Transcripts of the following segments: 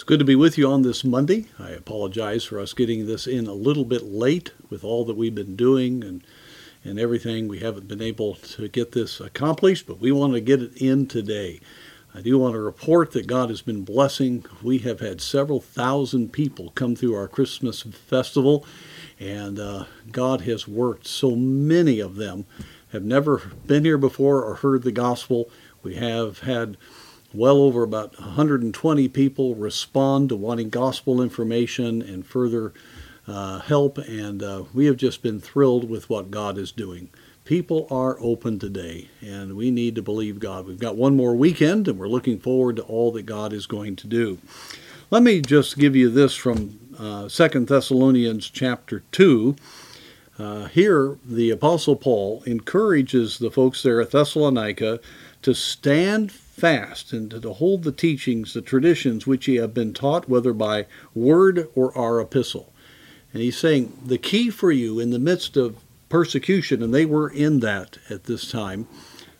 It's good to be with you on this Monday. I apologize for us getting this in a little bit late with all that we've been doing and and everything. We haven't been able to get this accomplished, but we want to get it in today. I do want to report that God has been blessing. We have had several thousand people come through our Christmas festival, and uh, God has worked. So many of them have never been here before or heard the gospel. We have had well over about 120 people respond to wanting gospel information and further uh, help, and uh, we have just been thrilled with what God is doing. People are open today, and we need to believe God. We've got one more weekend, and we're looking forward to all that God is going to do. Let me just give you this from uh, 2 Thessalonians chapter 2. Uh, here, the Apostle Paul encourages the folks there at Thessalonica to stand fast and to hold the teachings, the traditions which ye have been taught, whether by word or our epistle. And he's saying the key for you in the midst of persecution, and they were in that at this time,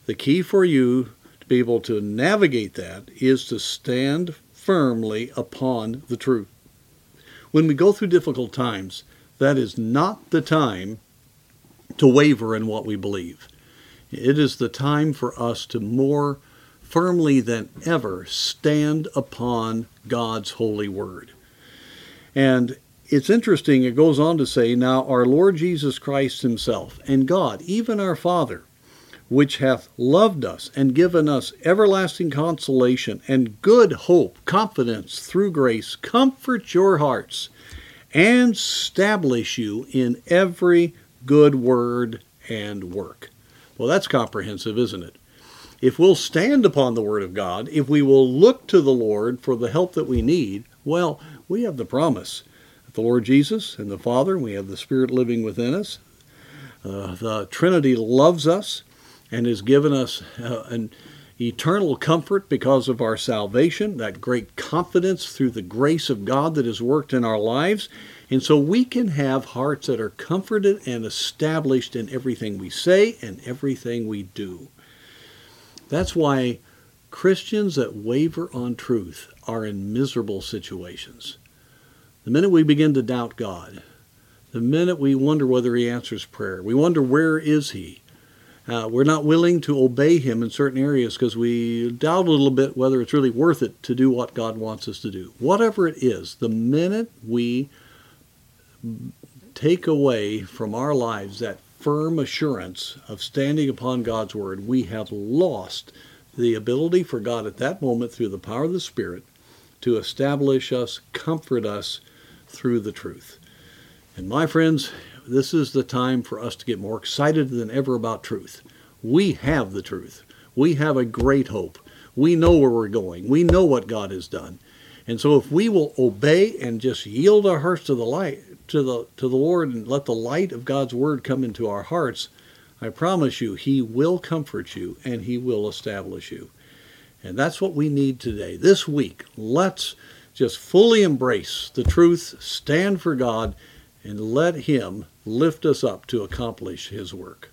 the key for you to be able to navigate that is to stand firmly upon the truth. When we go through difficult times, that is not the time to waver in what we believe. It is the time for us to more firmly than ever stand upon God's holy word. And it's interesting, it goes on to say, Now our Lord Jesus Christ Himself, and God, even our Father, which hath loved us and given us everlasting consolation and good hope, confidence through grace, comfort your hearts and establish you in every good word and work. Well, that's comprehensive, isn't it? If we'll stand upon the Word of God, if we will look to the Lord for the help that we need, well, we have the promise. The Lord Jesus and the Father, we have the Spirit living within us. Uh, the Trinity loves us and has given us uh, an eternal comfort because of our salvation, that great confidence through the grace of God that has worked in our lives. And so we can have hearts that are comforted and established in everything we say and everything we do. That's why Christians that waver on truth are in miserable situations. The minute we begin to doubt God, the minute we wonder whether He answers prayer, we wonder where is He. Uh, we're not willing to obey Him in certain areas because we doubt a little bit whether it's really worth it to do what God wants us to do. Whatever it is, the minute we take away from our lives that firm assurance of standing upon God's word, we have lost the ability for God at that moment, through the power of the Spirit, to establish us, comfort us through the truth. And my friends, this is the time for us to get more excited than ever about truth. We have the truth. We have a great hope. We know where we're going. We know what God has done. And so if we will obey and just yield our hearts to the light, to the to the Lord and let the light of God's word come into our hearts, I promise you he will comfort you and he will establish you. And that's what we need today. This week, let's just fully embrace the truth, stand for God, and let him lift us up to accomplish his work.